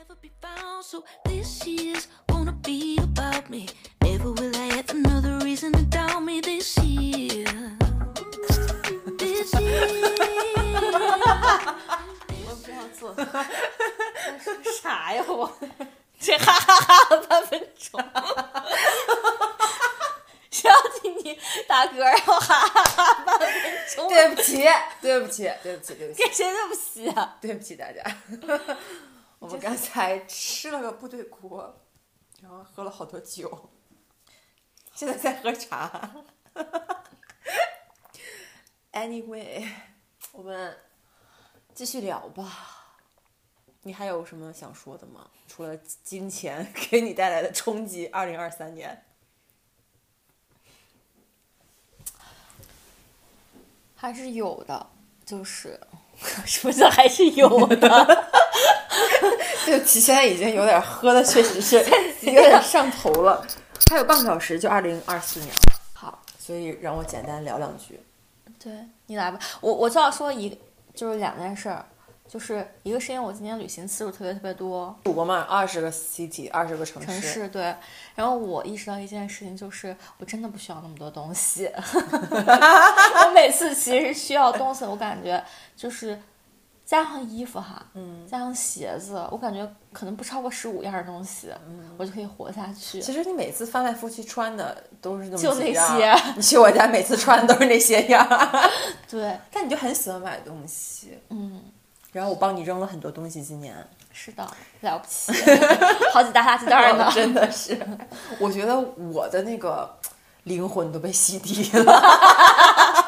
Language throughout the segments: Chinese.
never be found. So this year's gonna be about me. Never will I have another reason to doubt me this year. This year. 我不要做，在说啥呀我？这哈哈哈了半分钟，谁要听你打嗝，然后哈哈哈半分钟？对不起，对不起，对不起，对不起，给谁对不起啊？对不起大家。 我们刚才吃了个部队锅，然后喝了好多酒，现在在喝茶。Anyway，我们继续聊吧。你还有什么想说的吗？除了金钱给你带来的冲击，二零二三年。还是有的，就是 什么叫还是有的？对不起，现在已经有点喝的，确实是 有点上头了。还有半个小时就二零二四年了，好，所以让我简单聊两句。对你来吧，我我就要说一就是两件事儿，就是一个是因为我今年旅行次数特别特别多，祖国嘛，二十个 city，二十个城市。城市对，然后我意识到一件事情，就是我真的不需要那么多东西。我每次其实需要东西，我感觉就是加上衣服哈，嗯，加上鞋子，我感觉可能不超过十五样东西，我就可以活下去。其实你每次翻来覆去穿的都是那么就那些你去我家每次穿的都是那些样儿，对，但你就很喜欢买东西。嗯，然后我帮你扔了很多东西，今年是的，了不起，好几大垃圾袋儿呢。真的是，我觉得我的那个灵魂都被洗涤了。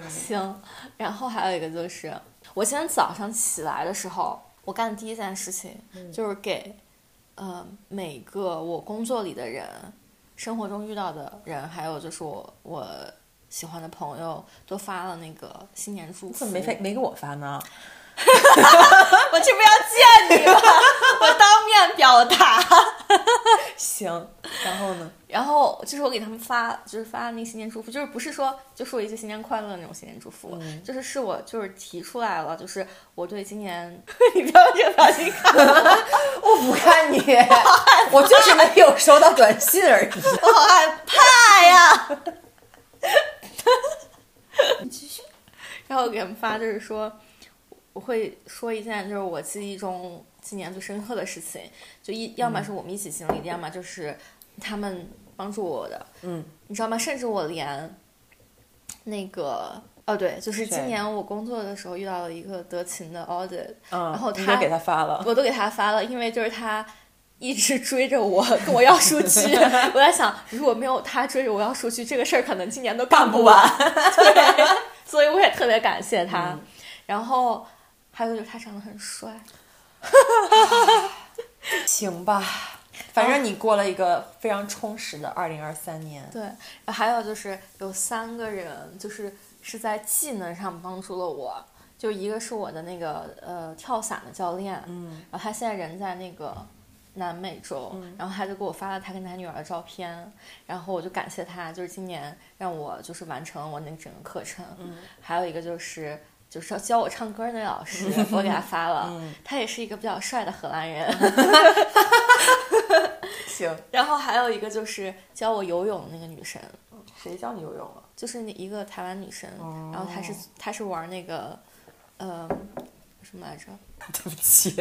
对，行，然后还有一个就是，我今天早上起来的时候，我干的第一件事情就是给，呃，每个我工作里的人、生活中遇到的人，还有就是我我喜欢的朋友，都发了那个新年祝福。怎么没发没给我发呢？我这不要见你吗？我当面表达。行，然后呢？然后就是我给他们发，就是发那个新年祝福，就是不是说就说一句新年快乐的那种新年祝福，嗯就是是我就是提出来了，就是我对今年，你不要这个表情看我，我不看你，我就是没有收到短信而已。我好害怕呀。你继续。然后给他们发，就是说我会说一件就是我记忆中今年最深刻的事情，就一要么是我们一起经历的，要么就是他们帮助我的。嗯，你知道吗？甚至我连那个哦，对，就是今年我工作的时候遇到了一个德勤的 audit，嗯，然后他都给他发了。我都给他发了，因为就是他一直追着我跟我要数据，我在想如果没有他追着我要数据，这个事儿可能今年都干不完。对，所以我也特别感谢他。嗯然后还有就是他长得很帅，行吧，反正你过了一个非常充实的二零二三年。对，还有就是有三个人，就是是在技能上帮助了我。就一个是我的那个呃跳伞的教练，嗯，然后他现在人在那个南美洲，然后他就给我发了他跟他女儿的照片，然后我就感谢他，就是今年让我就是完成了我那整个课程。嗯，还有一个就是就是教我唱歌那老师，我给他发了，嗯他也是一个比较帅的荷兰人。行，然后还有一个就是教我游泳的那个女生，谁教你游泳了？就是那一个台湾女生，哦然后她是她是玩那个，呃，什么来着？对不起，不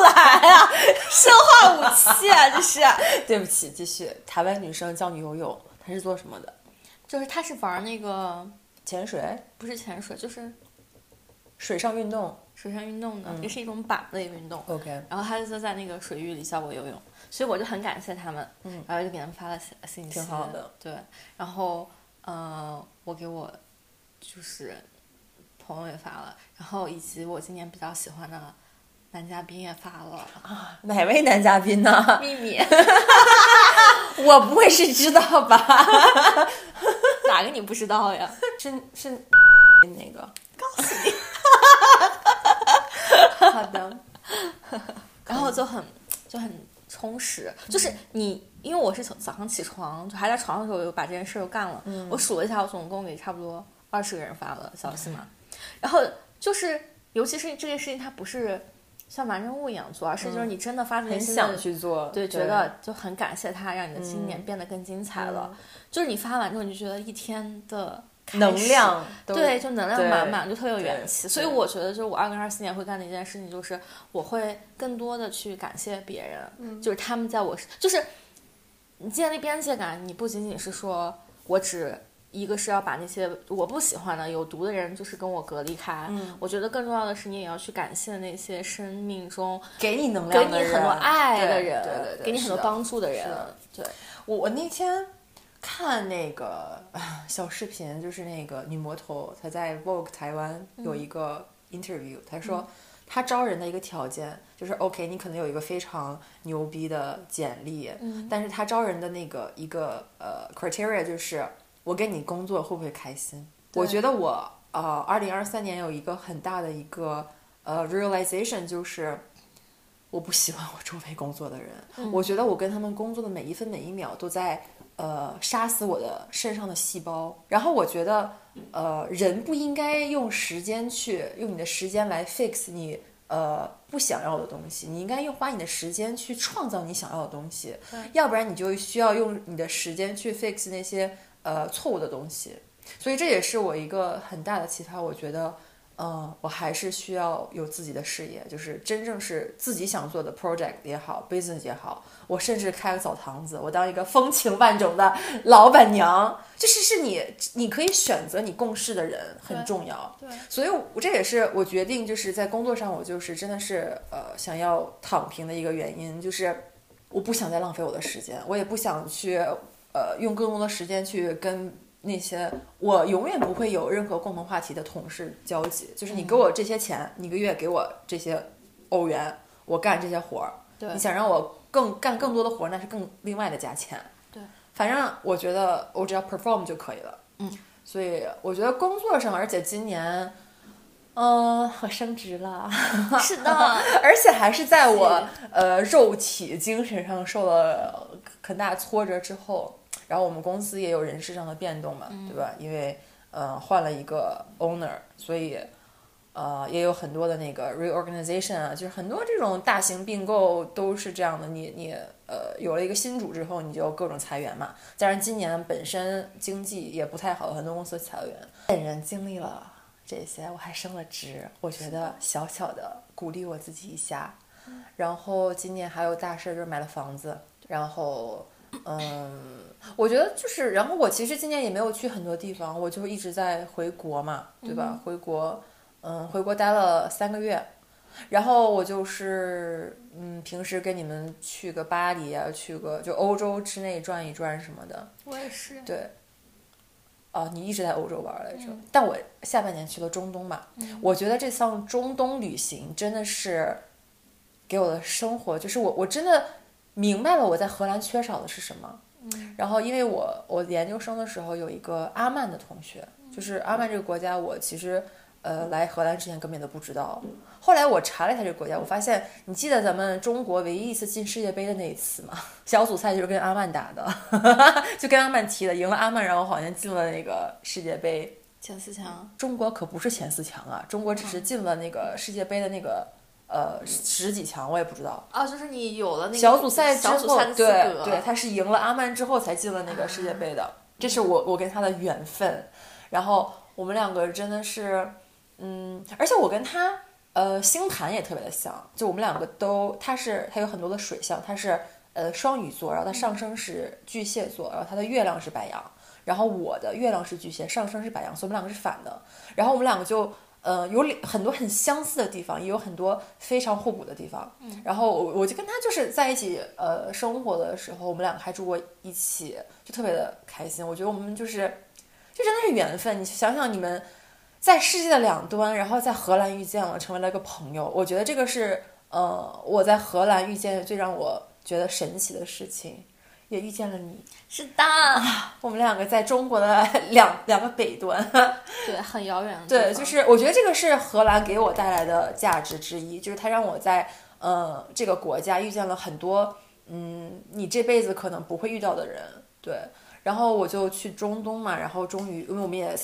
来啊，生化武器啊，这是，对不起，继续。台湾女生教你游泳，她是做什么的？就是她是玩那个潜水、不是潜水，就是水上运动。水上运动的，嗯也是一种板类运动。OK，然后他就在那个水域里教我游泳，所以我就很感谢他们，嗯然后就给他们发了信信息，挺好的。对，然后呃，我给我就是朋友也发了，然后以及我今年比较喜欢的男嘉宾也发了啊，哪位男嘉宾呢？秘密，我不会是知道吧？哪个你不知道呀？是是那个。好的，然后就很就很充实，就是你，因为我是从早上起床就还在床上的时候，我就把这件事儿又干了。我数了一下，我总共给差不多二十个人发了消息嘛。然后就是尤其是这件事情，它不是像完成物一样做，而是就是你真的发自内很想去做，对，觉得就很感谢他，让你的今嗯。年变得更精彩了。就是你发完之后，你就觉得一天的开能量对，就能量满满，就特别有元气。所以我觉得，就是我二零二四年会干的一件事情，就是我会更多的去感谢别人，嗯就是他们在我就是你建立边界感，你不仅仅是说我只。一个是要把那些我不喜欢的有毒的人，就是跟我隔离开。嗯我觉得更重要的是，你也要去感谢那些生命中给你能量的人，你很多爱的人，对对对，给你很多帮助的人。对，我我那天看那个啊 小视频，就是那个女魔头，她在 Vogue 台湾有一个 interview，、她说她招人的一个条件就是 OK，你可能有一个非常牛逼的简历，嗯但是她招人的那个一个呃 criteria 就是我跟你工作会不会开心。我觉得我呃，二零二三年有一个很大的一个呃 realization 就是。我不喜欢我周围工作的人，我觉得我跟他们工作的每一分每一秒都在呃杀死我的身上的细胞。然后我觉得呃人不应该用时间去用你的时间来 fix 你呃不想要的东西，你应该用花你的时间去创造你想要的东西，要不然你就需要用你的时间去 fix 那些呃错误的东西。所以这也是我一个很大的启发，我觉得。嗯，我还是需要有自己的事业，就是真正是自己想做的 project 也好，business 也好，我甚至开个澡堂子，我当一个风情万种的老板娘，就是是你你可以选择你共事的人很重要。对所以我这也是我决定就是在工作上，我就是真的是呃想要躺平的一个原因，就是我不想再浪费我的时间，我也不想去呃用更多的时间去跟。那些我永远不会有任何共同话题的同事交集，就是你给我这些钱，你一个月给我这些欧元，我干这些活儿。对你想让我更干更多的活儿，那是更另外的加钱。对，反正我觉得我只要 perform 就可以了。嗯，所以我觉得工作上，而且今年，嗯、我升职了，是的，而且还是在我呃肉体、精神上受了很大挫折之后，然后我们公司也有人事上的变动嘛，对吧？因为呃换了一个 owner，所以呃也有很多的那个 reorganization 啊，就是很多这种大型并购都是这样的。你你呃有了一个新主之后，你就各种裁员嘛。加上今年本身经济也不太好，很多公司裁员。本人经历了这些，我还升了职，我觉得小小的鼓励我自己一下。然后今年还有大事儿，就是买了房子。然后，嗯，我觉得就是，然后我其实今年也没有去很多地方，我就一直在回国嘛，对吧？回国，嗯，回国待了三个月。然后我就是，嗯，平时跟你们去个巴黎啊，去个就欧洲之内转一转什么的。我也是。对。哦，你一直在欧洲玩来着，但我下半年去了中东嘛。我觉得这趟中东旅行真的是给我的生活，就是我我真的明白了我在荷兰缺少的是什么。然后，因为我我研究生的时候有一个阿曼的同学，就是阿曼这个国家，我其实呃来荷兰之前根本都不知道。后来我查了一下这个国家，我发现，你记得咱们中国唯一一次进世界杯的那一次吗？小组赛就是跟阿曼打的，就跟阿曼踢的，赢了阿曼，然后好像进了那个世界杯。前四强，中国可不是前四强啊，中国只是进了那个世界杯的那个呃十几强，我也不知道。啊，就是你有了那个小组赛之后对，对，他是赢了阿曼之后才进了那个世界杯的，这是我我跟他的缘分。然后我们两个真的是，嗯，而且我跟他呃星盘也特别的像，就我们两个都，他是他有很多的水象，他是呃双鱼座，然后他上升是巨蟹座，然后他的月亮是白羊，然后我的月亮是巨蟹，上升是白羊，所以我们两个是反的。然后我们两个就呃有很多很相似的地方，也有很多非常互补的地方。然后我我就跟他就是在一起呃生活的时候，我们两个还住过一起，就特别的开心。我觉得我们就是就真的是缘分。你想想你们在世界的两端，然后在荷兰遇见了，成为了一个朋友。我觉得这个是呃我在荷兰遇见最让我觉得神奇的事情，也遇见了你。是的，我们两个在中国的 两两个北端。对，很遥远的对，就是我觉得这个是荷兰给我带来的价值之一，就是它让我在呃这个国家遇见了很多嗯你这辈子可能不会遇到的人。对，然后我就去中东嘛，然后终于因为我们也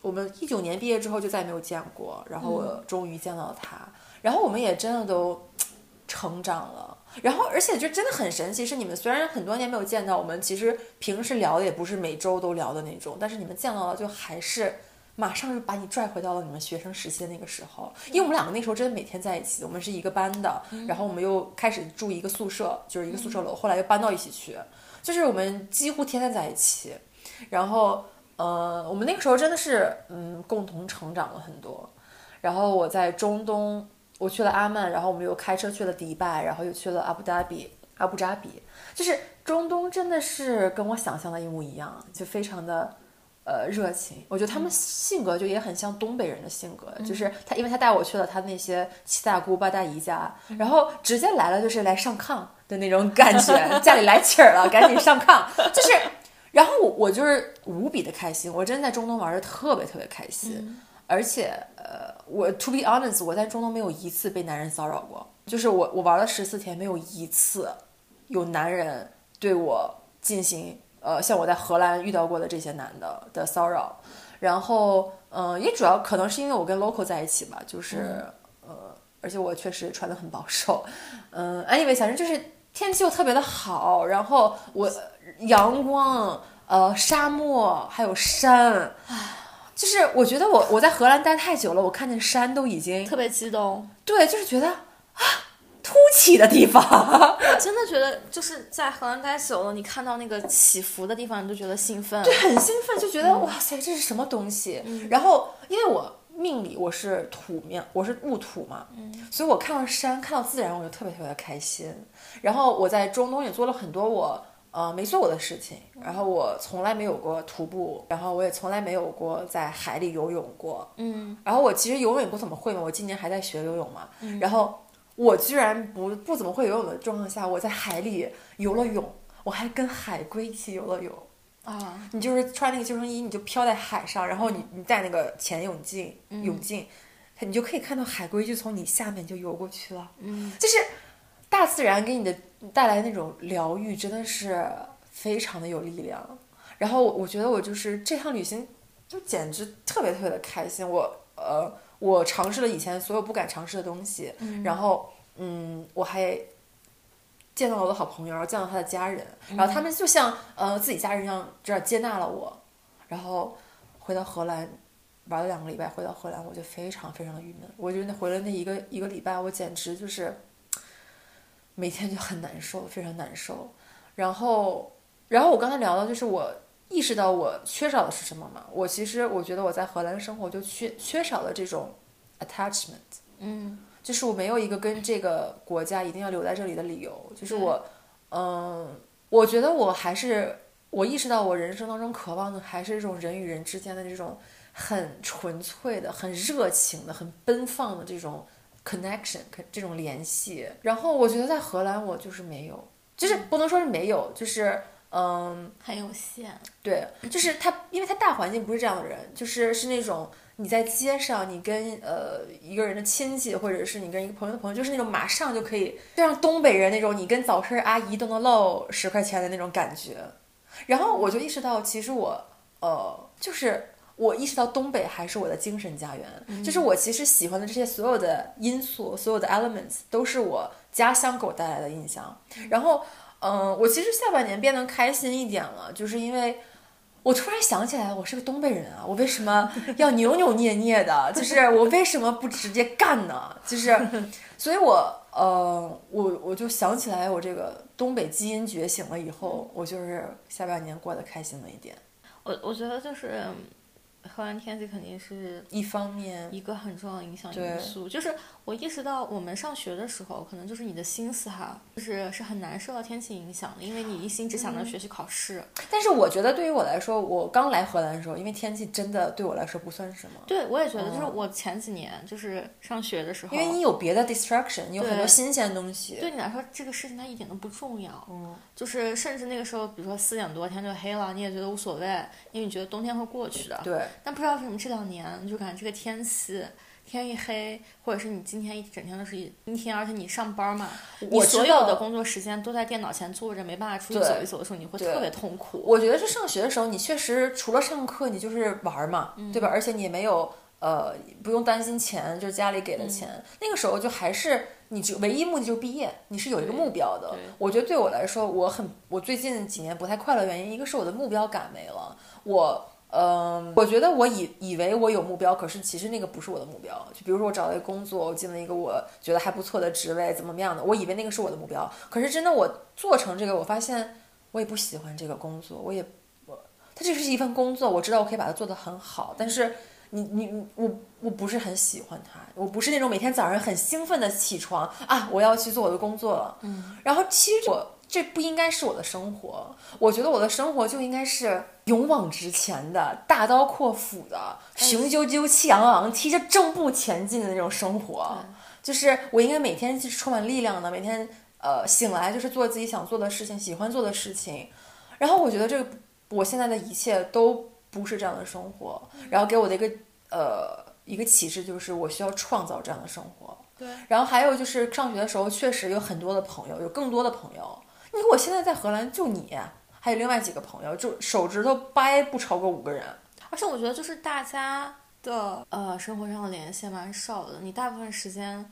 我们一九年毕业之后就再也没有见过，然后我终于见到了他，然后我们也真的都成长了。然后，而且就真的很神奇，是你们虽然很多年没有见到，我们其实平时聊的也不是每周都聊的那种，但是你们见到了，就还是马上就把你拽回到了你们学生时期的那个时候。因为我们两个那时候真的每天在一起，我们是一个班的，然后我们又开始住一个宿舍，就是一个宿舍楼，后来又搬到一起去，就是我们几乎天天在一起。然后，呃，我们那个时候真的是，嗯，共同成长了很多。然后我在中东。我去了阿曼，然后我们又开车去了迪拜，然后又去了阿布达比。阿布扎比就是中东，真的是跟我想象的一模一样，就非常的呃热情。我觉得他们性格就也很像东北人的性格，就是他，因为他带我去了他那些七大姑八大姨家，然后直接来了就是来上炕的那种感觉，家里来气儿了，赶紧上炕，就是，然后我我就是无比的开心，我真的在中东玩的特别特别开心。而且，呃，我 to be honest，我在中东没有一次被男人骚扰过，就是我我玩了十四天，没有一次有男人对我进行，呃，像我在荷兰遇到过的这些男的的骚扰。然后，嗯，也主要可能是因为我跟 local 在一起吧，就是，呃，而且我确实穿的很保守，嗯，anyway，反正就是天气又特别的好，然后我阳光，呃，沙漠还有山。就是我觉得我我在荷兰待太久了，我看见山都已经特别激动。对，就是觉得啊，凸起的地方。我 真的觉得就是在荷兰待久了，你看到那个起伏的地方，你就觉得兴奋。对，很兴奋，就觉得哇塞，这是什么东西？然后因为我命里我是土命，我是戊土嘛，所以我看到山，看到自然，我就特别特别的开心。然后我在中东也做了很多我。呃，没做过的事情，然后我从来没有过徒步，然后我也从来没有过在海里游泳过，嗯，然后我其实游泳也不怎么会嘛，我今年还在学游泳嘛，然后我居然不不怎么会游泳的状况下，我在海里游了泳，我还跟海龟一起游了泳，啊，你就是穿那个救生衣，你就漂在海上，然后你你戴那个潜泳镜，泳镜，你就可以看到海龟就从你下面就游过去了，嗯，就是大自然给你的。带来那种疗愈真的是非常的有力量，然后我觉得我就是这趟旅行就简直特别特别的开心。我呃，我尝试了以前所有不敢尝试的东西，然后嗯，我还见到了我的好朋友，然后见到他的家人，然后他们就像呃自己家人一样，这样接纳了我。然后回到荷兰玩了两个礼拜，回到荷兰我就非常非常的郁闷。我觉得回了那一个一个礼拜，我简直就是。每天就很难受，非常难受。然后，然后我刚才聊到，就是我意识到我缺少的是什么嘛？我其实我觉得我在荷兰生活就缺缺少了这种 attachment，嗯，就是我没有一个跟这个国家一定要留在这里的理由。就是我，嗯，我觉得我还是我意识到我人生当中渴望的还是这种人与人之间的这种很纯粹的、很热情的、很奔放的这种。connection，这种联系，然后我觉得在荷兰我就是没有，就是不能说是没有，就是嗯，很有限。对，就是他，因为他大环境不是这样的人，就是是那种你在街上，你跟呃一个人的亲戚，或者是你跟一个朋友的朋友，就是那种马上就可以，就像东北人那种，你跟早市阿姨都能唠十块钱的那种感觉。然后我就意识到，其实我呃就是。我意识到东北还是我的精神家园，就是我其实喜欢的这些所有的因素，所有的 elements 都是我家乡给我带来的印象。然后，嗯，我其实下半年变得开心一点了，就是因为我突然想起来，我是个东北人啊，我为什么要扭扭捏捏的？就是我为什么不直接干呢？就是，所以我，呃，我我就想起来，我这个东北基因觉醒了以后，我就是下半年过得开心了一点。我我觉得就是。荷兰天气肯定是一方面，一个很重要的影响因素。就是我意识到，我们上学的时候，可能就是你的心思哈，就是是很难受到天气影响的，因为你一心只想着学习考试。但是我觉得，对于我来说，我刚来荷兰的时候，因为天气真的对我来说不算什么。对，我也觉得，就是我前几年就是上学的时候，因为你有别的 distraction，你有很多新鲜东西。对你来说，这个事情它一点都不重要。嗯。就是甚至那个时候，比如说四点多天就黑了，你也觉得无所谓，因为你觉得冬天会过去的。对。但不知道为什么这两年就感觉这个天气天一黑，或者是你今天一整天都是一一天，而且你上班嘛，你所有的工作时间都在电脑前坐着，没办法出去走一走的时候，你会特别痛苦。我觉得是上学的时候，你确实除了上课，你就是玩儿嘛，对吧？而且你也没有呃不用担心钱，就是家里给的钱。那个时候就还是你只唯一目的就是毕业，你是有一个目标的。我觉得对我来说，我很我最近几年不太快乐，原因一个是我的目标感没了，我。嗯，我觉得我以以为我有目标，可是其实那个不是我的目标。就比如说我找了一个工作，我进了一个我觉得还不错的职位，怎么么样的，我以为那个是我的目标。可是真的我做成这个，我发现我也不喜欢这个工作，我也我它这是一份工作，我知道我可以把它做得很好，但是你你你我我不是很喜欢它，我不是那种每天早上很兴奋的起床啊，我要去做我的工作了。嗯，然后其实我这不应该是我的生活，我觉得我的生活就应该是勇往直前的、大刀阔斧的、雄赳赳气昂昂、提着正步前进的那种生活。就是我应该每天是充满力量的，每天呃醒来就是做自己想做的事情、喜欢做的事情。然后我觉得这个我现在的一切都不是这样的生活，然后给我的一个呃一个启示就是我需要创造这样的生活。对，然后还有就是上学的时候确实有很多的朋友，有更多的朋友。你看我现在在荷兰就你，还有另外几个朋友，就手指头掰不超过五个人。而且我觉得就是大家的呃生活上的联系蛮少的，你大部分时间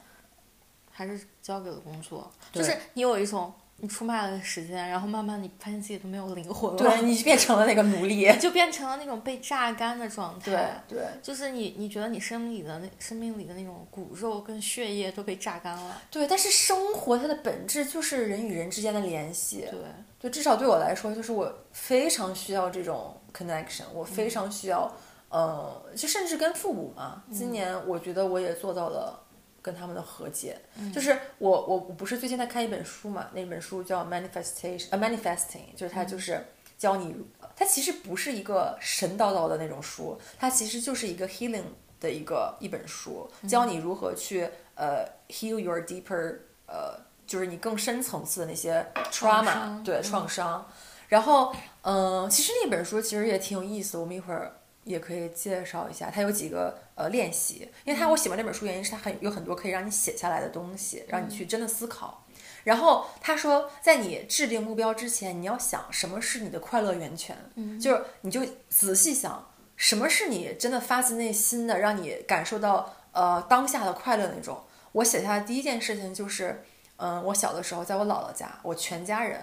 还是交给了工作，就是你有一种你出卖了时间，然后慢慢你发现自己都没有灵魂了，对，你就变成了那个奴隶。就变成了那种被榨干的状态。对就是你，你觉得你生命里的那生命里的那种骨肉跟血液都被榨干了，对，但是生活它的本质就是人与人之间的联系。对，就至少对我来说，就是我非常需要这种 connection，我非常需要，呃，就甚至跟父母嘛。今年我觉得我也做到了跟他们的和解。就是我我我不是最近在看一本书嘛，那本书叫 manifestation，呃 manifesting，就是它就是教你，它其实不是一个神叨叨的那种书，它其实就是一个 healing 的一个一本书，教你如何去呃 heal your deeper 呃。就是你更深层次的那些 trauma，伤对创伤。然后，嗯、其实那本书其实也挺有意思，我们一会儿也可以介绍一下。它有几个呃练习，因为它我喜欢这本书原因是它很有很多可以让你写下来的东西，让你去真的思考。然后他说，在你制定目标之前，你要想什么是你的快乐源泉，就是你就仔细想，什么是你真的发自内心的让你感受到呃当下的快乐那种。我写下的第一件事情就是，嗯，我小的时候在我姥姥家，我全家人，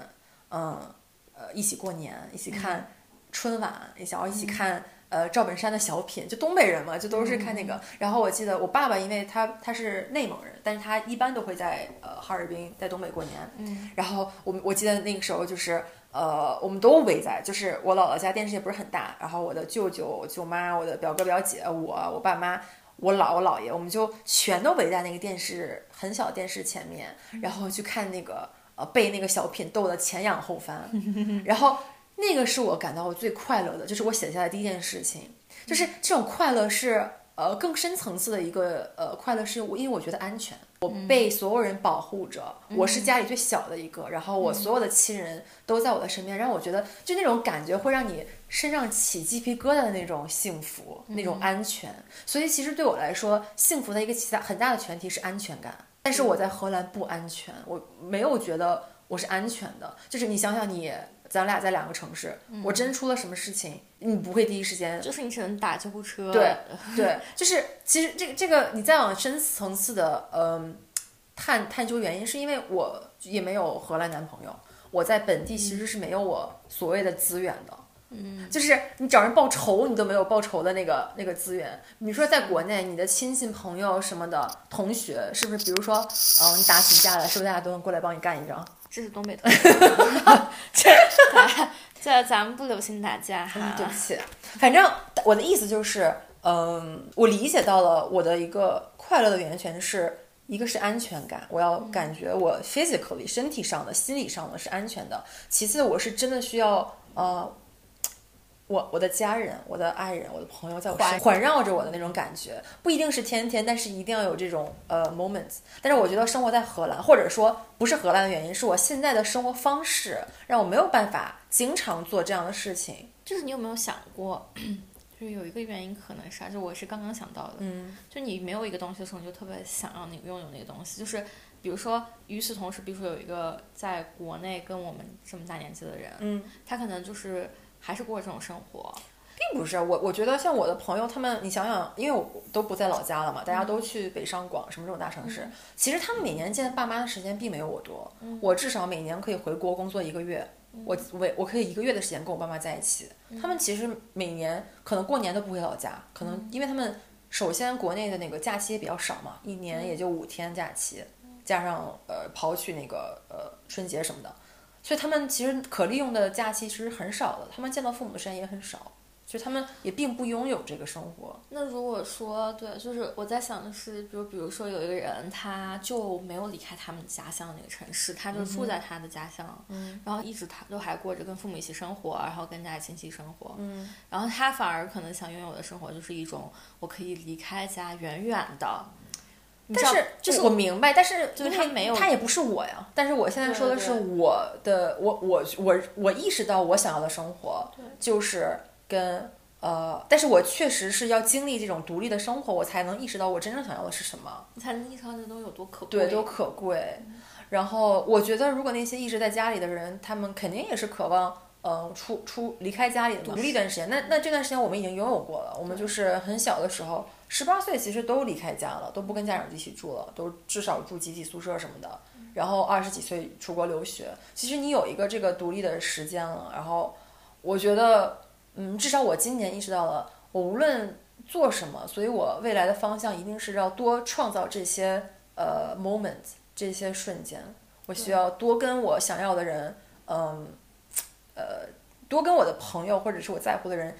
嗯，呃，一起过年，一起看春晚，一起然后一起看。呃，赵本山的小品，就东北人嘛，就都是看那个。然后我记得我爸爸，因为他他是内蒙人，但是他一般都会在呃哈尔滨，在东北过年。嗯，然后我们我记得那个时候就是呃，我们都围在，就是我姥姥家电视也不是很大，然后我的舅舅、我舅妈、我的表哥表姐、我、我爸妈、我姥我姥爷，我们就全都围在那个电视很小的电视前面，然后去看那个呃被那个小品逗得前仰后翻，然后那个是我感到我最快乐的，就是我写下来第一件事情，就是这种快乐是呃更深层次的一个呃快乐，是我因为我觉得安全，我被所有人保护着，我是家里最小的一个，然后我所有的亲人都在我的身边，让我觉得就那种感觉会让你身上起鸡皮疙瘩的那种幸福，那种安全。所以其实对我来说，幸福的一个其他很大的前提是安全感。但是我在荷兰不安全，我没有觉得我是安全的。就是你想想你。咱俩在两个城市，我真出了什么事情，你不会第一时间就是你只能打救护车。对对，就是其实这个这个你再往深层次的嗯探探究原因，是因为我也没有荷兰男朋友，我在本地其实是没有我所谓的资源的。嗯，就是你找人报仇，你都没有报仇的那个那个资源。你说在国内，你的亲戚朋友什么的，同学是不是？比如说，嗯，你打起架来，是不是大家都能过来帮你干一仗？这是东北特色。这这咱们不流行打架哈。对不起，反正我的意思就是，嗯，我理解到了我的一个快乐的源泉是一个是安全感，我要感觉我 physically 身体上的、心理上的是安全的。其次，我是真的需要呃。我我的家人、我的爱人、我的朋友在我身环绕着我的那种感觉，不一定是天天，但是一定要有这种呃 moments。但是我觉得生活在荷兰，或者说不是荷兰的原因，是我现在的生活方式让我没有办法经常做这样的事情。就是你有没有想过，就是有一个原因可能是啥，就我是刚刚想到的，嗯就你没有一个东西的时候，你就特别想要你拥有那个东西。就是比如说，与此同时，比如说有一个在国内跟我们这么大年纪的人，嗯，他可能就是还是过这种生活，并不是我，我觉得像我的朋友，他们你想想，因为我都不在老家了嘛，大家都去北上广什么这种大城市，其实他们每年见爸妈的时间并没有我多，我至少每年可以回国工作一个月，我我我可以一个月的时间跟我爸妈在一起。他们其实每年可能过年都不回老家，可能因为他们首先国内的那个假期也比较少嘛，一年也就五天假期，加上呃刨去那个呃春节什么的，所以他们其实可利用的假期其实很少的，他们见到父母的时间也很少。所以他们也并不拥有这个生活，那如果说对，就是我在想的是，比如比如说有一个人，他就没有离开他们家乡那个城市，他就住在他的家乡，嗯然后一直他都还过着跟父母一起生活，然后跟家里亲戚生活，嗯，然后他反而可能想拥有的生活就是一种我可以离开家远远的，但是就是我明白，但是就是因为他没有他也不是我呀。但是我现在说的是我的，我我我我意识到我想要的生活就是跟呃，但是我确实是要经历这种独立的生活，我才能意识到我真正想要的是什么。你才能意识到这东西有多可贵，对，多可贵。然后我觉得，如果那些一直在家里的人，他们肯定也是渴望，嗯、出出离开家里的独立一段时间。那那这段时间我们已经拥有过了，我们就是很小的时候，十八岁其实都离开家了，都不跟家长一起住了，都至少住集体宿舍什么的。然后二十几岁出国留学，其实你有一个这个独立的时间了。然后我觉得，嗯，至少我今年意识到了，我无论做什么，所以我未来的方向一定是要多创造这些呃 moment 这些瞬间，我需要多跟我想要的人，嗯，呃，多跟我的朋友或者是我在乎的人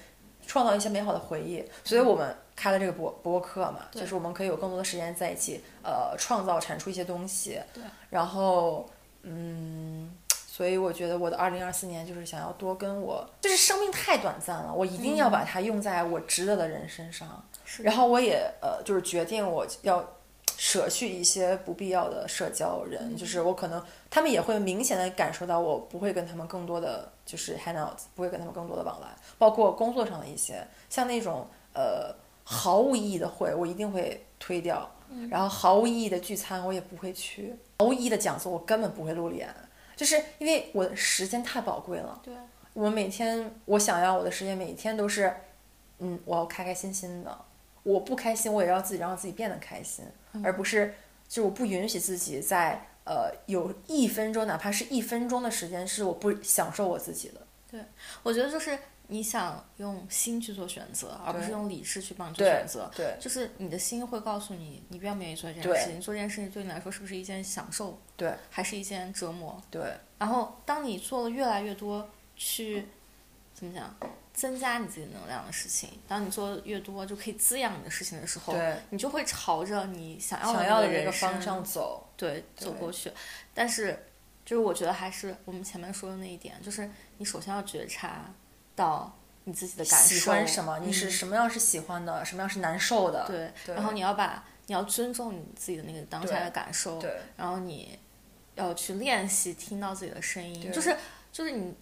创造一些美好的回忆。所以我们开了这个博博客嘛，就是我们可以有更多的时间在一起，呃，创造产出一些东西。对。然后，嗯。所以我觉得我的二零二四年就是想要多跟我，就是生命太短暂了，我一定要把它用在我值得的人身上。是然后我也呃，就是决定我要舍去一些不必要的社交人，就是我可能他们也会明显的感受到我不会跟他们更多的就是 hang out，不会跟他们更多的往来，包括工作上的一些像那种呃毫无意义的会，我一定会推掉，然后毫无意义的聚餐我也不会去，毫无意义的讲座我根本不会露脸，就是因为我的时间太宝贵了。对，我每天我想要我的时间每天都是，嗯，我要开开心心的。我不开心，我也要自己让自己变得开心，而不是就我不允许自己在呃有一分钟，哪怕是一分钟的时间是我不享受我自己的。对我觉得就是你想用心去做选择，而不是用理智去帮你做选择。对就是你的心会告诉你，你愿不愿意做这件事情，做这件事情对你来说是不是一件享受，对还是一件折磨？对然后，当你做了越来越多去怎么讲，增加你自己能量的事情，当你做的越多就可以滋养你的事情的时候，你就会朝着你想要想要的那的人生个方向走。对走过去。但是，就是我觉得还是我们前面说的那一点，就是你首先要觉察到你自己的感受，喜欢什么？你是嗯。什么样是喜欢的？什么样是难受的？对，对。然后你要把你要尊重你自己的那个当下的感受，对然后你要去练习听到自己的声音，就是就是你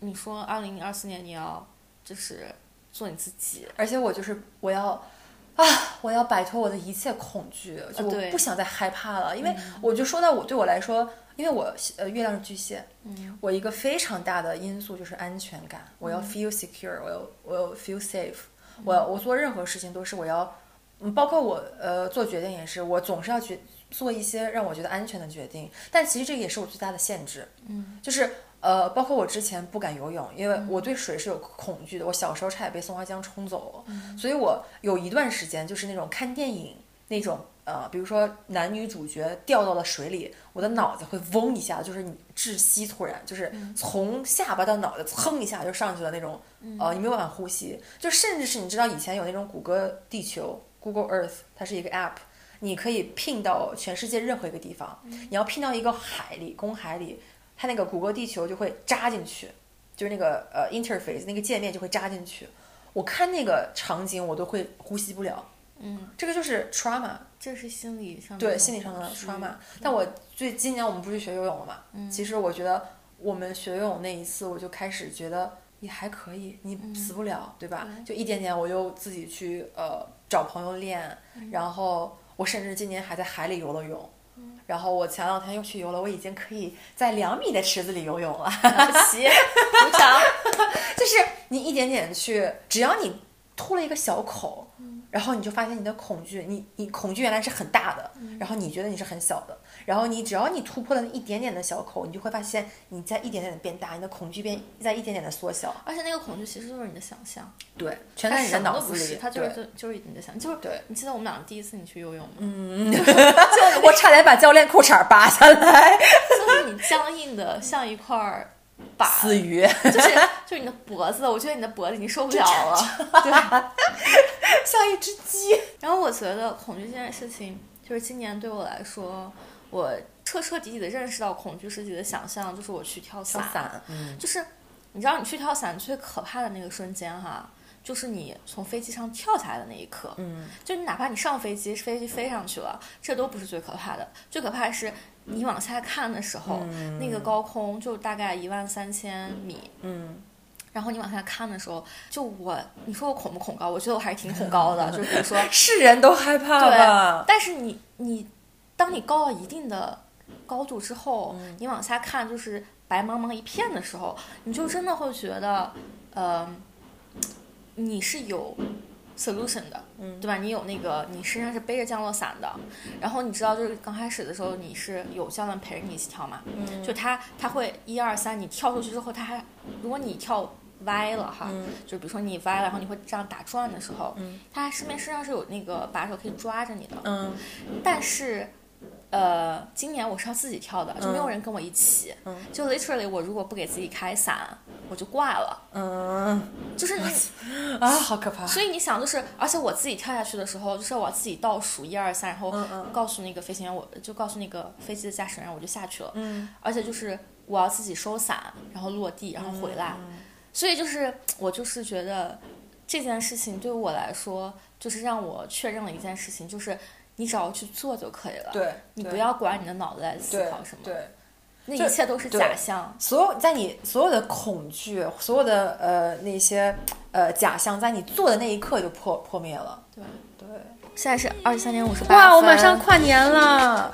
你说二零二四年你要就是做你自己，而且我就是我要啊，我要摆脱我的一切恐惧，就我不想再害怕了，因为我就说到我对我来说，因为我呃月亮是巨蟹，嗯。我一个非常大的因素就是安全感，我要 feel secure，我要我要 feel safe，我要我做任何事情都是我要，嗯，包括我呃做决定也是，我总是要去做一些让我觉得安全的决定，但其实这个也是我最大的限制，嗯，就是呃，包括我之前不敢游泳，因为我对水是有恐惧的，我小时候差点被松花江冲走了，所以我有一段时间就是那种看电影那种。呃，比如说男女主角掉到了水里，我的脑子会嗡一下，就是你窒息，突然就是从下巴到脑袋蹭一下就上去了那种，呃，你没有办法呼吸。就甚至是你知道以前有那种谷歌地球 （Google Earth），它是一个 app，你可以聘到全世界任何一个地方，你要聘到一个海里、公海里，它那个谷歌地球就会扎进去，就是那个呃 interface 那个界面就会扎进去。我看那个场景，我都会呼吸不了。嗯，这个就是 trauma，这是心理上的对心理上的 trauma。但我最今年我们不是学游泳了嘛？嗯其实我觉得我们学游泳那一次，我就开始觉得也还可以，你死不了，对吧？就一点点，我就自己去呃找朋友练，然后我甚至今年还在海里游了泳。然后我前两天又去游了，我已经可以在两米的池子里游泳了。起，鼓掌。就是你一点点去，只要你突了一个小口，然后你就发现你的恐惧，你你恐惧原来是很大的，然后你觉得你是很小的，然后你只要你突破了一点点的小口，你就会发现你在一点点的变大，你的恐惧变在一点点的缩小。而且那个恐惧其实就是你的想象，对，全在你的脑子里。它就是就就是你的想，就是对你记得我们俩第一次你去游泳吗？嗯 我差点把教练裤衩扒下来，就是你僵硬的像一块死鱼，就是 就是你的脖子，我觉得你的脖子已经受不了了。对，像一只鸡。然后我觉得恐惧这件事情，就是今年对我来说，我彻彻底底的认识到恐惧是自己的想象，就是我去跳伞。伞，嗯，就是你知道，你去跳伞最可怕的那个瞬间哈，就是你从飞机上跳下来的那一刻。嗯，就你哪怕你上飞机，飞机飞上去了，这都不是最可怕的，最可怕的是你往下看的时候，那个高空就大概一万三千米。嗯。然后你往下看的时候，就我，你说我恐不恐高？我觉得我还是挺恐高的。就比如说，是人都害怕对吧？，但是你你，当你高到一定的高度之后，嗯你往下看就是白茫茫一片的时候，你就真的会觉得，呃，你是有 solution 的，嗯对吧？你有那个，你身上是背着降落伞的，然后你知道，就是刚开始的时候你是有教练陪着你一起跳嘛，嗯就他他会一二三，你跳出去之后，他还如果你跳。歪了哈，嗯就比如说你歪了，然后你会这样打转的时候，嗯他身边身上是有那个把手可以抓着你的，嗯但是，呃，今年我是要自己跳的，就没有人跟我一起。嗯就 literally，我如果不给自己开伞，我就挂了。嗯就是你，啊，好可怕！所以你想，就是，而且我自己跳下去的时候，就是我自己倒数一二三，然后告诉那个飞行员，我就告诉那个飞机的驾驶员，我就下去了。嗯而且就是我要自己收伞，然后落地，然后回来。嗯所以就是我就是觉得这件事情对我来说，就是让我确认了一件事情，就是你只要去做就可以了。对，对你不要管你的脑子在思考什么，对。那一切都是假象。所有在你所有的恐惧，所有的呃那些呃假象，在你做的那一刻就破破灭了。对对，现在是二十三点五十八哇，我马上跨年了。